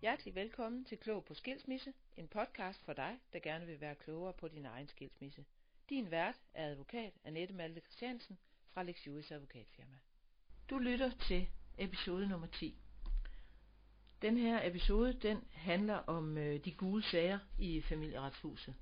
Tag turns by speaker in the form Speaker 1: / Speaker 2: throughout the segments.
Speaker 1: Hjertelig velkommen til Klog på Skilsmisse, en podcast for dig, der gerne vil være klogere på din egen skilsmisse. Din vært er advokat Annette Malte Christiansen fra Lex Juris Advokatfirma. Du lytter til episode nummer 10. Den her episode, den handler om øh, de gule sager i familieretshuset.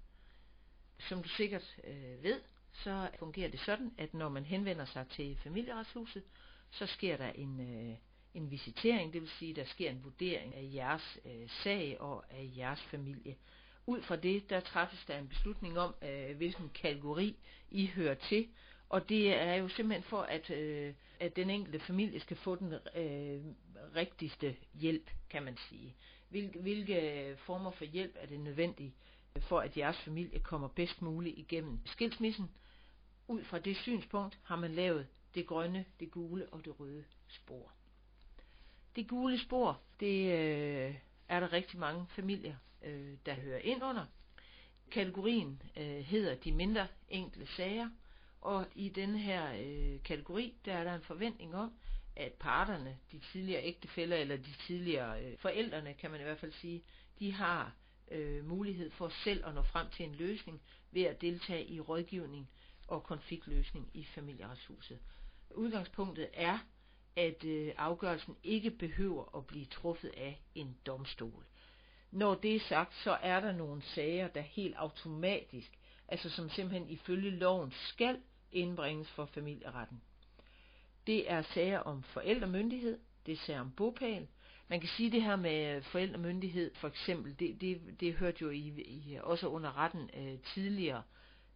Speaker 1: Som du sikkert øh, ved, så fungerer det sådan, at når man henvender sig til familieretshuset, så sker der en, øh, en visitering, det vil sige, der sker en vurdering af jeres øh, sag og af jeres familie. Ud fra det, der træffes der en beslutning om, øh, hvilken kategori I hører til, og det er jo simpelthen for, at, øh, at den enkelte familie skal få den øh, rigtigste hjælp, kan man sige. Hvilke, hvilke former for hjælp er det nødvendigt øh, for, at jeres familie kommer bedst muligt igennem skilsmissen. Ud fra det synspunkt har man lavet det grønne, det gule og det røde spor. Det gule spor, det øh, er der rigtig mange familier, øh, der hører ind under. Kategorien øh, hedder de mindre enkle sager, og i denne her øh, kategori, der er der en forventning om, at parterne, de tidligere ægtefæller eller de tidligere øh, forældrene, kan man i hvert fald sige, de har øh, mulighed for selv at nå frem til en løsning ved at deltage i rådgivning og konfliktløsning i familieretshuset. Udgangspunktet er, at øh, afgørelsen ikke behøver at blive truffet af en domstol. Når det er sagt, så er der nogle sager, der helt automatisk, altså som simpelthen ifølge loven skal indbringes for familieretten. Det er sager om forældremyndighed, det er sager om bopæl. Man kan sige det her med forældremyndighed, for eksempel, det, det, det hørte jo i, i, også under retten øh, tidligere,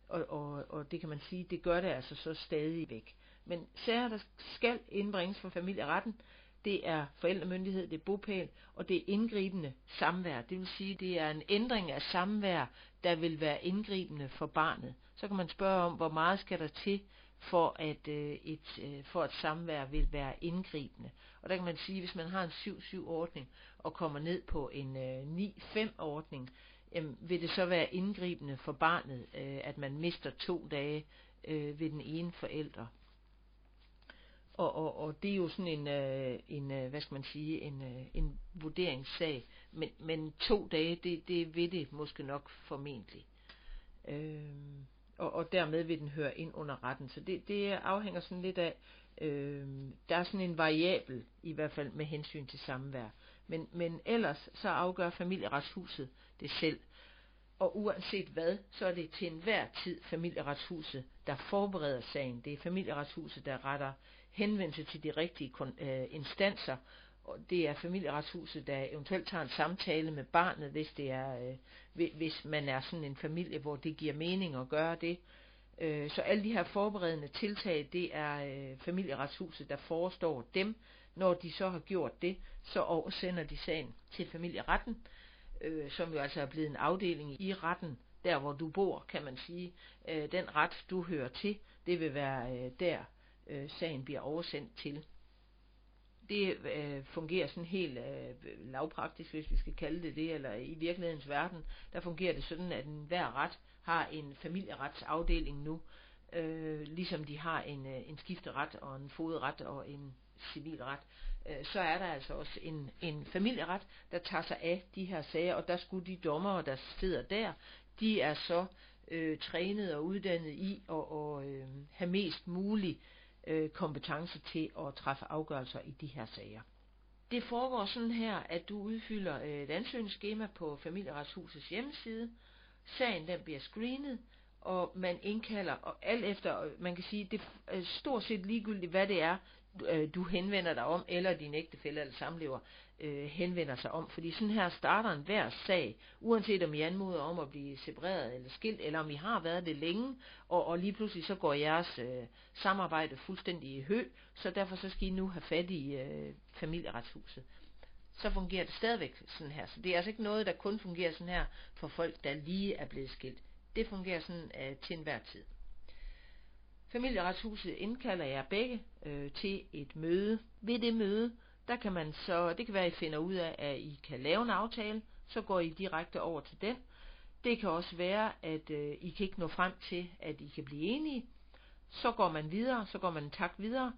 Speaker 1: og, og, og det kan man sige, det gør det altså så stadigvæk. Men sager, der skal indbringes for familieretten, det er forældremyndighed, det er bopæl, og det er indgribende samvær. Det vil sige, det er en ændring af samvær, der vil være indgribende for barnet. Så kan man spørge om, hvor meget skal der til, for at, øh, et, øh, for at samvær vil være indgribende. Og der kan man sige, hvis man har en 7-7 ordning og kommer ned på en øh, 9-5-ordning, jamen, vil det så være indgribende for barnet, øh, at man mister to dage øh, ved den ene forælder. Og, og, og det er jo sådan en, øh, en øh, hvad skal man sige, en, øh, en vurderingssag. Men, men to dage, det, det vil det måske nok formentlig. Øh, og, og dermed vil den høre ind under retten. Så det, det afhænger sådan lidt af, øh, der er sådan en variabel, i hvert fald med hensyn til samvær. Men, men ellers så afgør familieretshuset det selv. Og uanset hvad, så er det til enhver tid familieretshuset, der forbereder sagen. Det er familieretshuset, der retter henvendelse til de rigtige øh, instanser, og det er familieretshuset, der eventuelt tager en samtale med barnet, hvis, det er, øh, hvis man er sådan en familie, hvor det giver mening at gøre det. Øh, så alle de her forberedende tiltag, det er øh, familieretshuset, der forestår dem. Når de så har gjort det, så oversender de sagen til familieretten, øh, som jo altså er blevet en afdeling i retten, der hvor du bor, kan man sige. Øh, den ret, du hører til, det vil være øh, der, øh, sagen bliver oversendt til. Det øh, fungerer sådan helt øh, lavpraktisk, hvis vi skal kalde det det, eller i virkelighedens verden, der fungerer det sådan, at hver ret har en familieretsafdeling nu, øh, ligesom de har en, øh, en skifteret og en fodret og en civilret, øh, så er der altså også en, en familieret, der tager sig af de her sager, og der skulle de dommere, der sidder der, de er så øh, trænet og uddannet i at, og, øh, have mest mulig øh, kompetence til at træffe afgørelser i de her sager. Det foregår sådan her, at du udfylder øh, et ansøgningsskema på familieretshusets hjemmeside. Sagen den bliver screenet, og man indkalder, og alt efter, man kan sige, det er øh, stort set ligegyldigt, hvad det er, øh, du henvender dig om, eller din ægtefælle eller samlever øh, henvender sig om. Fordi sådan her starter en hver sag, uanset om I anmoder om at blive separeret eller skilt, eller om I har været det længe, og, og lige pludselig så går jeres øh, samarbejde fuldstændig i hø, så derfor så skal I nu have fat i øh, familieretshuset. Så fungerer det stadigvæk sådan her. Så det er altså ikke noget, der kun fungerer sådan her for folk, der lige er blevet skilt. Det fungerer sådan øh, til enhver tid. Familieretshuset indkalder jer begge øh, til et møde. Ved det møde, der kan man så, det kan være, at I finder ud af, at I kan lave en aftale, så går I direkte over til den. Det kan også være, at øh, I kan ikke nå frem til, at I kan blive enige. Så går man videre, så går man en tak videre.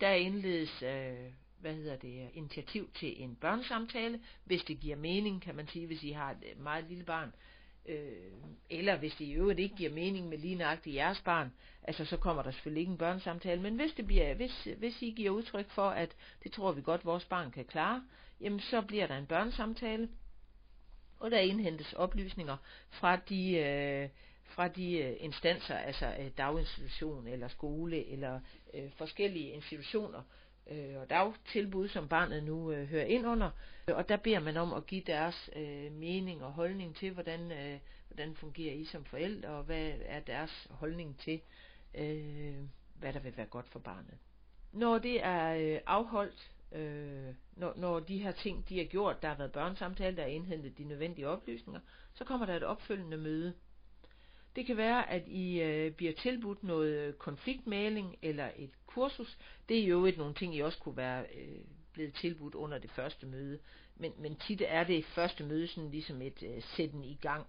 Speaker 1: Der indledes øh, hvad hedder det, initiativ til en børnesamtale, hvis det giver mening, kan man sige, hvis I har et øh, meget lille barn, øh, eller hvis det i øvrigt ikke giver mening med lige nøjagtigt jeres barn, altså så kommer der selvfølgelig ikke en børnesamtale, men hvis, det bliver, hvis, hvis I giver udtryk for, at det tror vi godt, vores barn kan klare, jamen så bliver der en børnesamtale, og der indhentes oplysninger fra de, øh, fra de øh, instanser, altså øh, daginstitution eller skole eller øh, forskellige institutioner, øh, og dagtilbud, som barnet nu øh, hører ind under. Øh, og der beder man om at give deres øh, mening og holdning til, hvordan, øh, hvordan fungerer I som forældre, og hvad er deres holdning til, øh, hvad der vil være godt for barnet. Når det er øh, afholdt, øh, når, når de her ting de er gjort, der har været børnesamtale, der er indhentet de nødvendige oplysninger, så kommer der et opfølgende møde. Det kan være, at I øh, bliver tilbudt noget øh, konfliktmaling eller et kursus. Det er jo et nogle ting, I også kunne være øh, blevet tilbudt under det første møde. Men, men tit er det første møde sådan ligesom et øh, sætten i gang.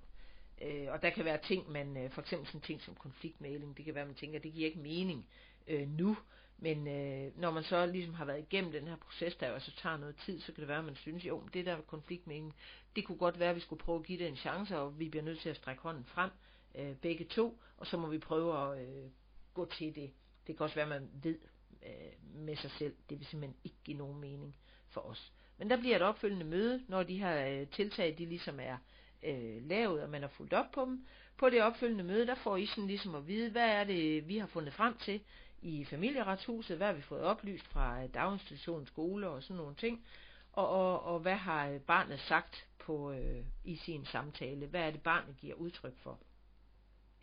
Speaker 1: Øh, og der kan være ting, man, øh, for eksempel sådan ting som konfliktmaling, det kan være, man tænker, at det giver ikke mening øh, nu. Men øh, når man så ligesom har været igennem den her proces, der jo altså tager noget tid, så kan det være, at man synes, jo, det der konfliktmening, det kunne godt være, at vi skulle prøve at give det en chance, og vi bliver nødt til at strække hånden frem øh, begge to, og så må vi prøve at øh, gå til det. Det kan også være, at man ved øh, med sig selv, det vil simpelthen ikke give nogen mening for os. Men der bliver et opfølgende møde, når de her øh, tiltag, de ligesom er øh, lavet, og man har fulgt op på dem. På det opfølgende møde, der får I sådan ligesom at vide, hvad er det, vi har fundet frem til i familieretshuset, hvad har vi fået oplyst fra øh, daginstitution, skole og sådan nogle ting, og, og, og hvad har øh, barnet sagt på øh, i sin samtale, hvad er det barnet giver udtryk for.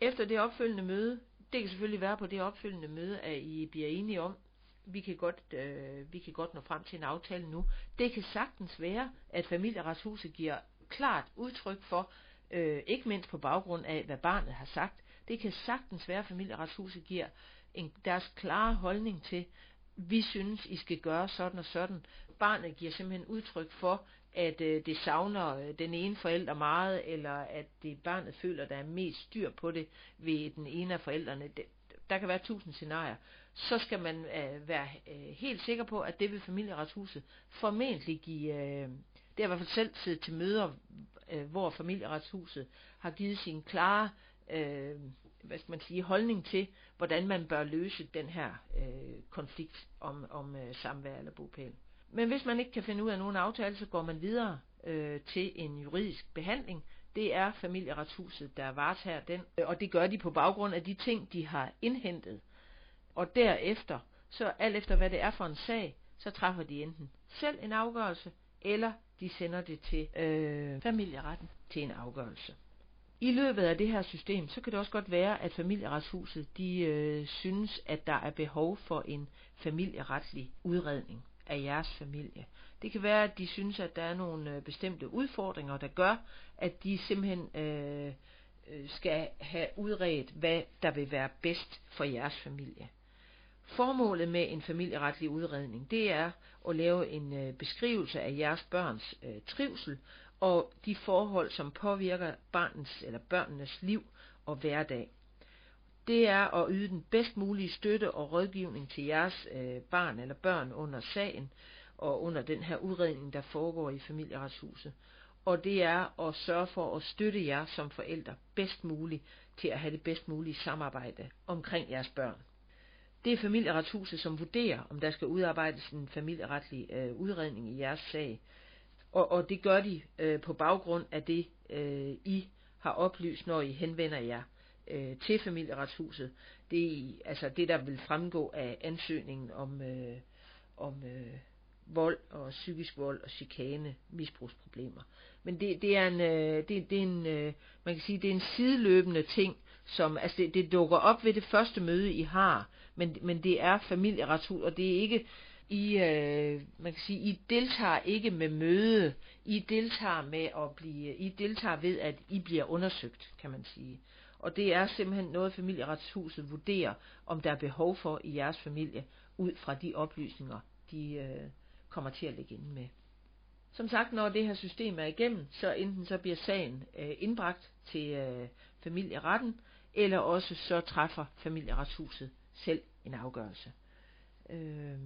Speaker 1: Efter det opfølgende møde, det kan selvfølgelig være på det opfølgende møde, at I bliver enige om, vi kan godt, øh, vi kan godt nå frem til en aftale nu. Det kan sagtens være, at familieretshuset giver klart udtryk for, øh, ikke mindst på baggrund af, hvad barnet har sagt, det kan sagtens være, at familieretshuset giver en, deres klare holdning til, vi synes, I skal gøre sådan og sådan. Barnet giver simpelthen udtryk for, at øh, det savner øh, den ene forælder meget, eller at det barnet føler, der er mest styr på det ved den ene af forældrene. Det, der kan være tusind scenarier. Så skal man øh, være øh, helt sikker på, at det vil familieretshuset formentlig give... Øh, det har i hvert fald selv siddet til møder, øh, hvor familieretshuset har givet sin klare øh, hvad skal man sige, holdning til, hvordan man bør løse den her øh, konflikt om, om øh, samvær eller bopæl. Men hvis man ikke kan finde ud af nogen aftale, så går man videre øh, til en juridisk behandling. Det er familieretshuset, der varetager den, øh, og det gør de på baggrund af de ting, de har indhentet. Og derefter, så alt efter hvad det er for en sag, så træffer de enten selv en afgørelse, eller de sender det til øh, familieretten til en afgørelse. I løbet af det her system, så kan det også godt være, at familieretshuset de øh, synes, at der er behov for en familieretlig udredning af jeres familie. Det kan være, at de synes, at der er nogle øh, bestemte udfordringer, der gør, at de simpelthen øh, øh, skal have udredt, hvad der vil være bedst for jeres familie. Formålet med en familieretlig udredning, det er at lave en øh, beskrivelse af jeres børns øh, trivsel og de forhold, som påvirker barnens eller børnenes liv og hverdag. Det er at yde den bedst mulige støtte og rådgivning til jeres øh, barn eller børn under sagen og under den her udredning, der foregår i familieretshuset. Og det er at sørge for at støtte jer som forældre bedst muligt til at have det bedst mulige samarbejde omkring jeres børn. Det er familieretshuset, som vurderer, om der skal udarbejdes en familieretlig øh, udredning i jeres sag, og, og det gør de øh, på baggrund af det, øh, I har oplyst, når I henvender jer øh, til familieretshuset. Det er altså det, der vil fremgå af ansøgningen om, øh, om øh, vold og psykisk vold og chikane, misbrugsproblemer. Men det, det er en, øh, det, det er en øh, man kan sige, det er en sideløbende ting, som, altså det, det dukker op ved det første møde, I har, men, men det er familieretshus, og det er ikke, i, øh, man kan sige, I deltager ikke med møde, I deltager med at blive, I deltager ved, at I bliver undersøgt, kan man sige. Og det er simpelthen noget, familieretshuset vurderer, om der er behov for i jeres familie, ud fra de oplysninger, de øh, kommer til at lægge inde med. Som sagt, når det her system er igennem, så enten så bliver sagen øh, indbragt til øh, familieretten, eller også så træffer familieretshuset selv en afgørelse. Øh,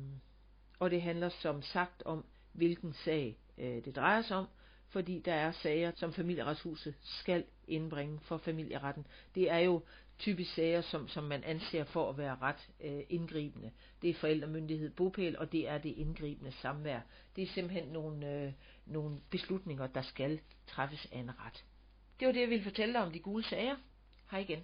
Speaker 1: og det handler som sagt om, hvilken sag øh, det drejer sig om, fordi der er sager, som familieretshuset skal indbringe for familieretten. Det er jo typisk sager, som, som man anser for at være ret øh, indgribende. Det er forældremyndighed, bopæl, og det er det indgribende samvær. Det er simpelthen nogle, øh, nogle beslutninger, der skal træffes af en ret. Det var det, jeg ville fortælle dig om de gule sager. Hej igen.